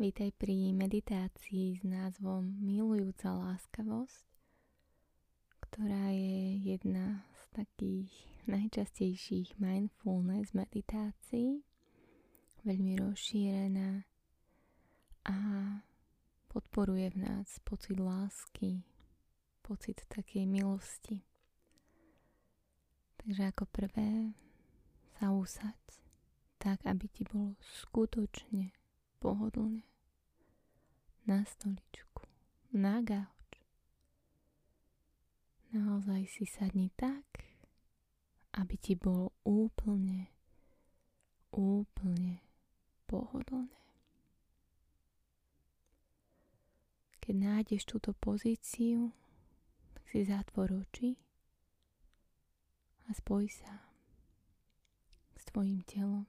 Vítaj pri meditácii s názvom Milujúca láskavosť, ktorá je jedna z takých najčastejších mindfulness meditácií, veľmi rozšírená a podporuje v nás pocit lásky, pocit takej milosti. Takže ako prvé sa usaď tak, aby ti bolo skutočne pohodlne na stoličku, na gauč. Naozaj si sadni tak, aby ti bolo úplne, úplne pohodlné. Keď nájdeš túto pozíciu, tak si zatvor oči a spoj sa s tvojim telom.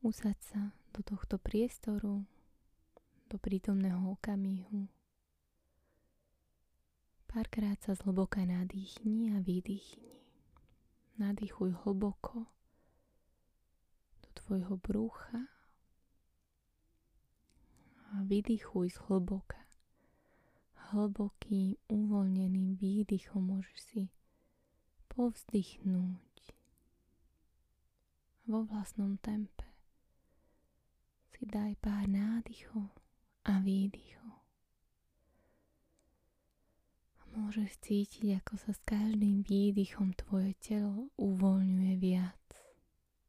Usaď sa do tohto priestoru, do prítomného okamihu. Párkrát sa zhlboka nadýchni a vydýchni. Nadýchuj hlboko do tvojho brucha a vydýchuj zhlboka. Hlbokým, uvoľneným výdychom môžeš si povzdychnúť vo vlastnom tempe. Si daj pár nádychov a výdychov. Môžeš cítiť, ako sa s každým výdychom tvoje telo uvoľňuje viac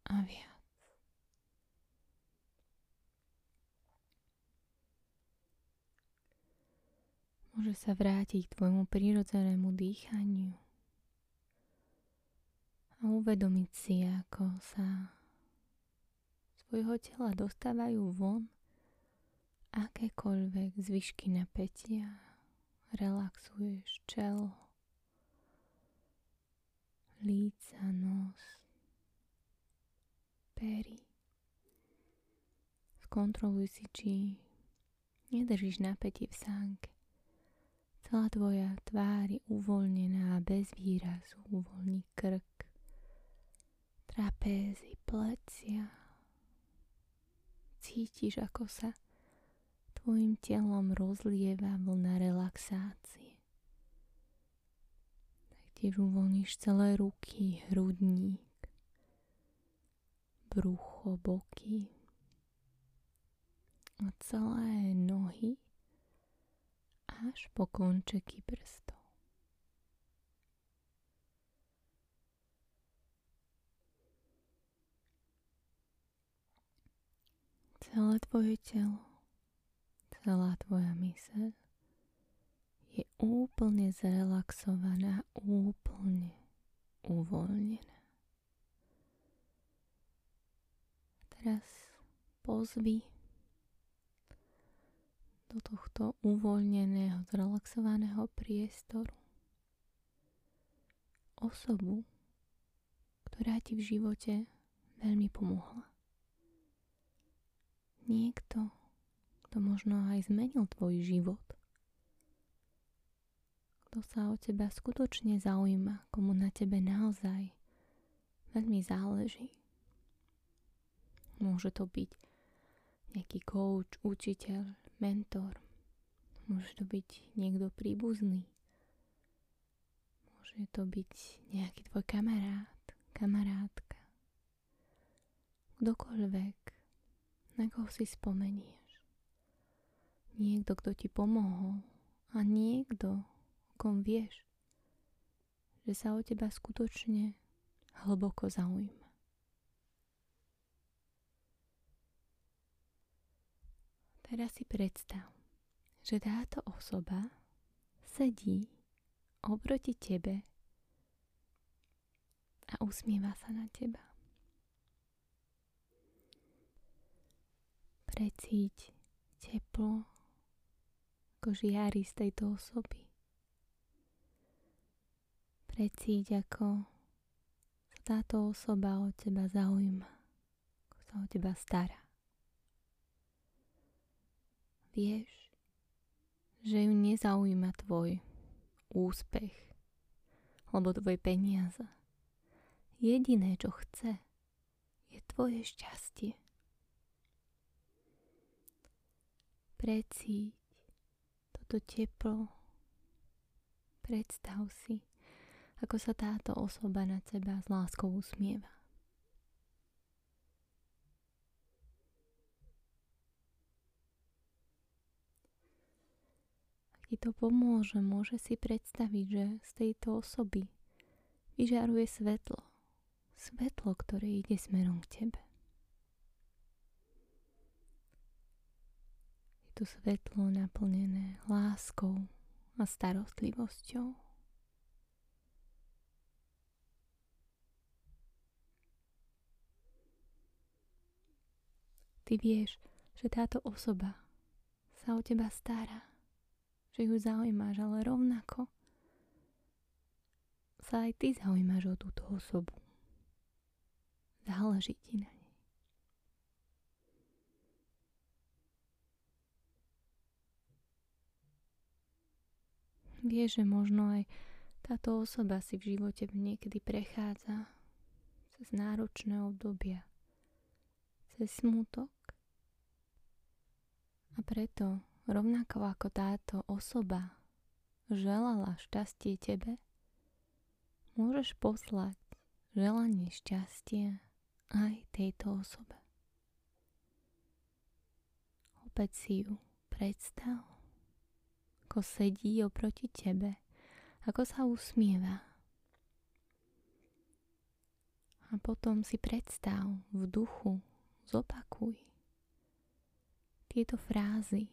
a viac. Môže sa vrátiť k tvojmu prírodzenému dýchaniu a uvedomiť si, ako sa svojho tela dostávajú von akékoľvek zvyšky napätia. Relaxuješ čelo, líca, nos, pery. Skontroluj si, či nedržíš napätie v sánke. Celá tvoja tvár je uvoľnená bez výrazu. Uvoľni krk, trapézy, plecia. Cítiš, ako sa tvojim telom rozlieva vlna relaxácie. Taktiež uvoľníš celé ruky, hrudník, brucho, boky a celé nohy až po končeky prstov. Celé tvoje telo, celá tvoja myseľ je úplne zrelaxovaná, úplne uvoľnená. Teraz pozvi do tohto uvoľneného, zrelaxovaného priestoru osobu, ktorá ti v živote veľmi pomohla. Niekto, kto možno aj zmenil tvoj život. Kto sa o teba skutočne zaujíma, komu na tebe naozaj veľmi záleží. Môže to byť nejaký coach, učiteľ, mentor. Môže to byť niekto príbuzný. Môže to byť nejaký tvoj kamarát, kamarátka. Kdokoľvek, na koho si spomenieš. Niekto, kto ti pomohol a niekto, kom vieš, že sa o teba skutočne hlboko zaujíma. Teraz si predstav, že táto osoba sedí oproti tebe a usmieva sa na teba. Precíť teplo, ako žiari z tejto osoby. Precíť, ako sa táto osoba o teba zaujíma, ako sa o teba stará vieš, že ju nezaujíma tvoj úspech alebo tvoje peniaze. Jediné, čo chce, je tvoje šťastie. Precíť toto teplo. Predstav si, ako sa táto osoba na teba s láskou usmieva. ti to pomôže, môže si predstaviť, že z tejto osoby vyžaruje svetlo. Svetlo, ktoré ide smerom k tebe. To svetlo naplnené láskou a starostlivosťou. Ty vieš, že táto osoba sa o teba stará že ju zaujímaš, ale rovnako sa aj ty zaujímaš o túto osobu. Záleží ti na Vieš, že možno aj táto osoba si v živote niekedy prechádza cez náročné obdobia, cez smutok. A preto rovnako ako táto osoba želala šťastie tebe, môžeš poslať želanie šťastia aj tejto osobe. Opäť si ju predstav, ako sedí oproti tebe, ako sa usmieva. A potom si predstav v duchu, zopakuj tieto frázy,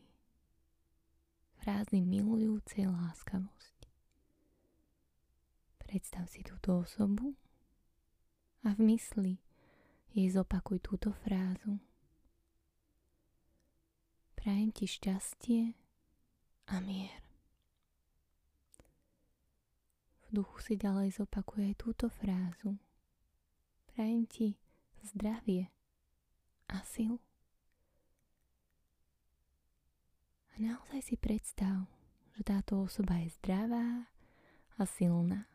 frázy milujúcej láskavosti. Predstav si túto osobu a v mysli jej zopakuj túto frázu. Prajem ti šťastie a mier. V duchu si ďalej zopakuj aj túto frázu. Prajem ti zdravie a silu. A naozaj si predstav, že táto osoba je zdravá a silná.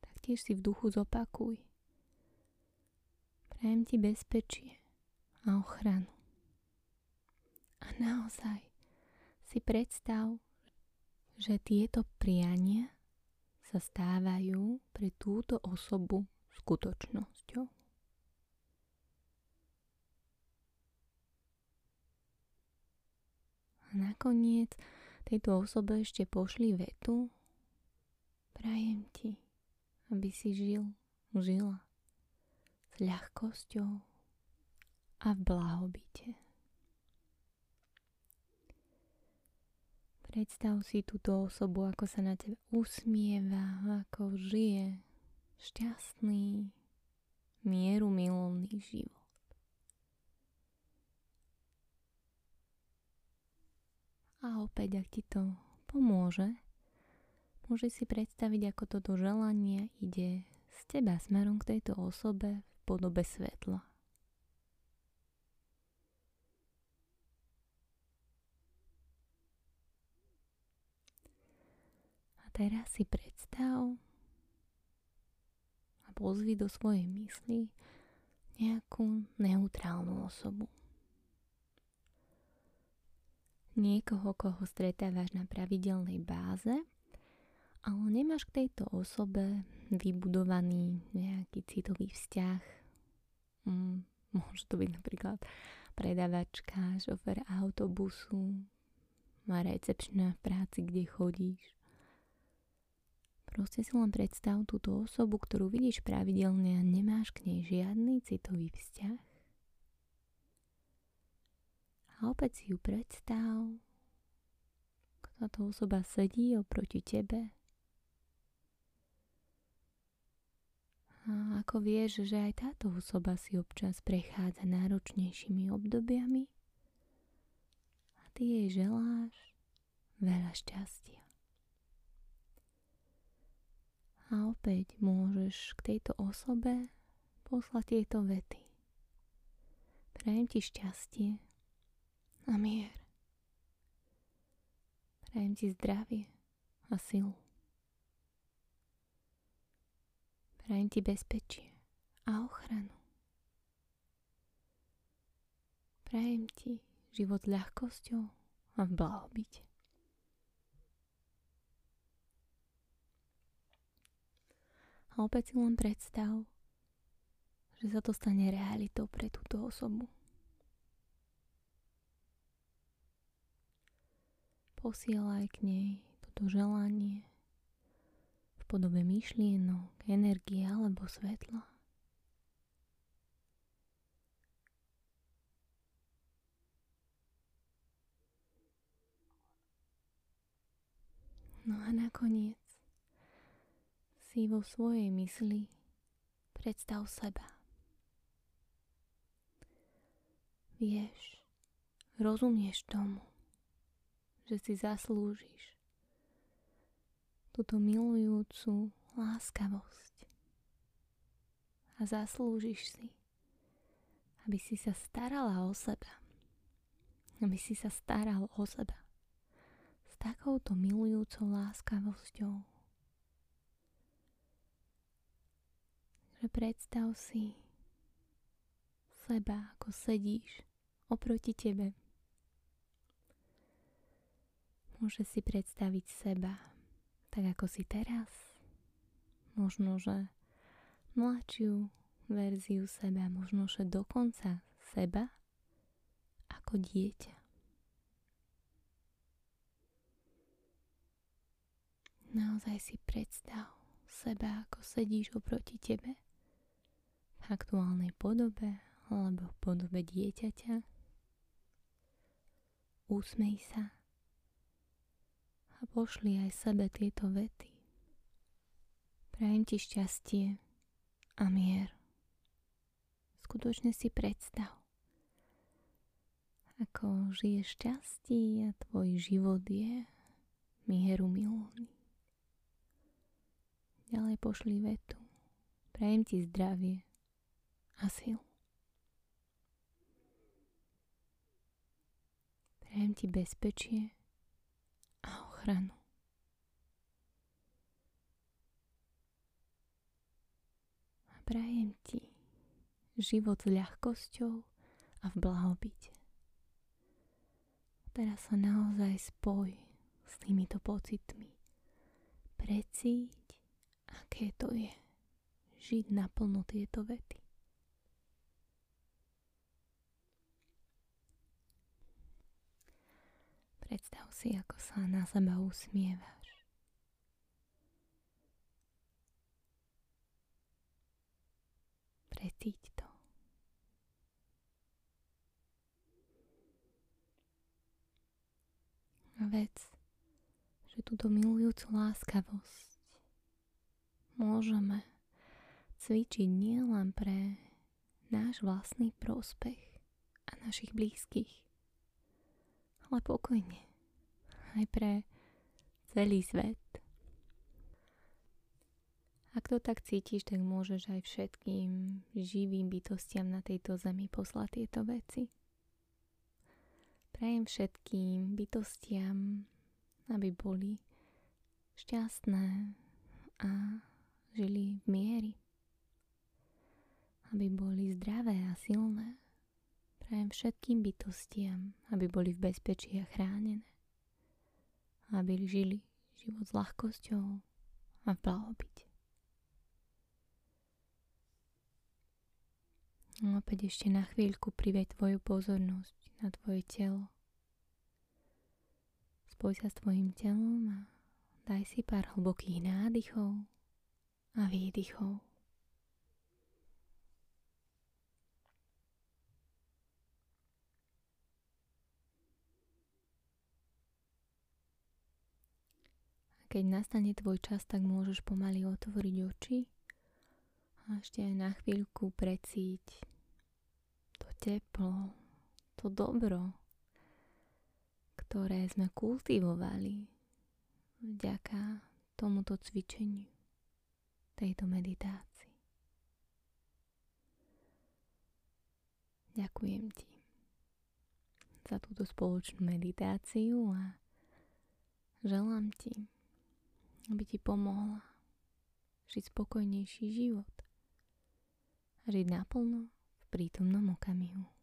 Taktiež si v duchu zopakuj. Prajem ti bezpečie a ochranu. Naozaj si predstav, že tieto priania sa stávajú pre túto osobu skutočnosťou. A nakoniec tejto osobe ešte pošli vetu. Prajem ti, aby si žil, žila s ľahkosťou a v blahobite. Predstav si túto osobu, ako sa na teba usmieva, ako žije šťastný, mieru milovný život. A opäť, ak ti to pomôže, môže si predstaviť, ako toto želanie ide z teba smerom k tejto osobe v podobe svetla. Teraz si predstav a pozvi do svojej mysli nejakú neutrálnu osobu niekoho, koho stretávaš na pravidelnej báze, ale nemáš k tejto osobe vybudovaný nejaký citový vzťah. Mm, môže to byť napríklad predavačka, šofer autobusu, má recepčná v práci, kde chodíš. Proste si len predstav túto osobu, ktorú vidíš pravidelne a nemáš k nej žiadny citový vzťah a opäť si ju predstav, táto osoba sedí oproti tebe. A ako vieš, že aj táto osoba si občas prechádza náročnejšími obdobiami a ty jej želáš veľa šťastia. A opäť môžeš k tejto osobe poslať tieto vety. Prajem ti šťastie a mier. Prajem ti zdravie a silu. Prajem ti bezpečie a ochranu. Prajem ti, život s ľahkosťou a v blahobite. Opäť si len predstav, že sa to stane realitou pre túto osobu. Posielaj k nej toto želanie v podobe myšlienok, energie alebo svetla. No a nakoniec si vo svojej mysli predstav seba. Vieš, rozumieš tomu, že si zaslúžiš túto milujúcu láskavosť a zaslúžiš si, aby si sa starala o seba, aby si sa staral o seba s takouto milujúcou láskavosťou. Že predstav si seba, ako sedíš oproti tebe Môže si predstaviť seba tak, ako si teraz. Možno, že mladšiu verziu seba, možno, že dokonca seba ako dieťa. Naozaj si predstav seba, ako sedíš oproti tebe aktuálnej podobe alebo v podobe dieťaťa. Úsmej sa a pošli aj sebe tieto vety. Prajem ti šťastie a mier. Skutočne si predstav, ako žiješ šťastí a tvoj život je mieru milný. Ďalej pošli vetu. Prajem ti zdravie a silu. Prajem ti bezpečie ochranu. A prajem ti život s ľahkosťou a v blahobite. Teraz sa naozaj spoj s týmito pocitmi. Precíť, aké to je žiť naplno tieto vety. Predstav si, ako sa na seba usmievaš. Precíť to. A vec, že túto milujúcu láskavosť môžeme cvičiť nielen pre náš vlastný prospech a našich blízkych, ale pokojne. Aj pre celý svet. Ak to tak cítiš, tak môžeš aj všetkým živým bytostiam na tejto zemi poslať tieto veci. Prajem všetkým bytostiam, aby boli šťastné a žili v miery. Aby boli zdravé a silné Prajem všetkým bytostiam, aby boli v bezpečí a chránené. Aby žili život s ľahkosťou a v blahobite. No opäť ešte na chvíľku priveď tvoju pozornosť na tvoje telo. Spoj sa s tvojim telom a daj si pár hlbokých nádychov a výdychov. Keď nastane tvoj čas, tak môžeš pomaly otvoriť oči a ešte aj na chvíľku precíť to teplo, to dobro, ktoré sme kultivovali vďaka tomuto cvičeniu, tejto meditácii. Ďakujem ti za túto spoločnú meditáciu a želám ti, aby ti pomohla žiť spokojnejší život a žiť naplno v prítomnom okamihu.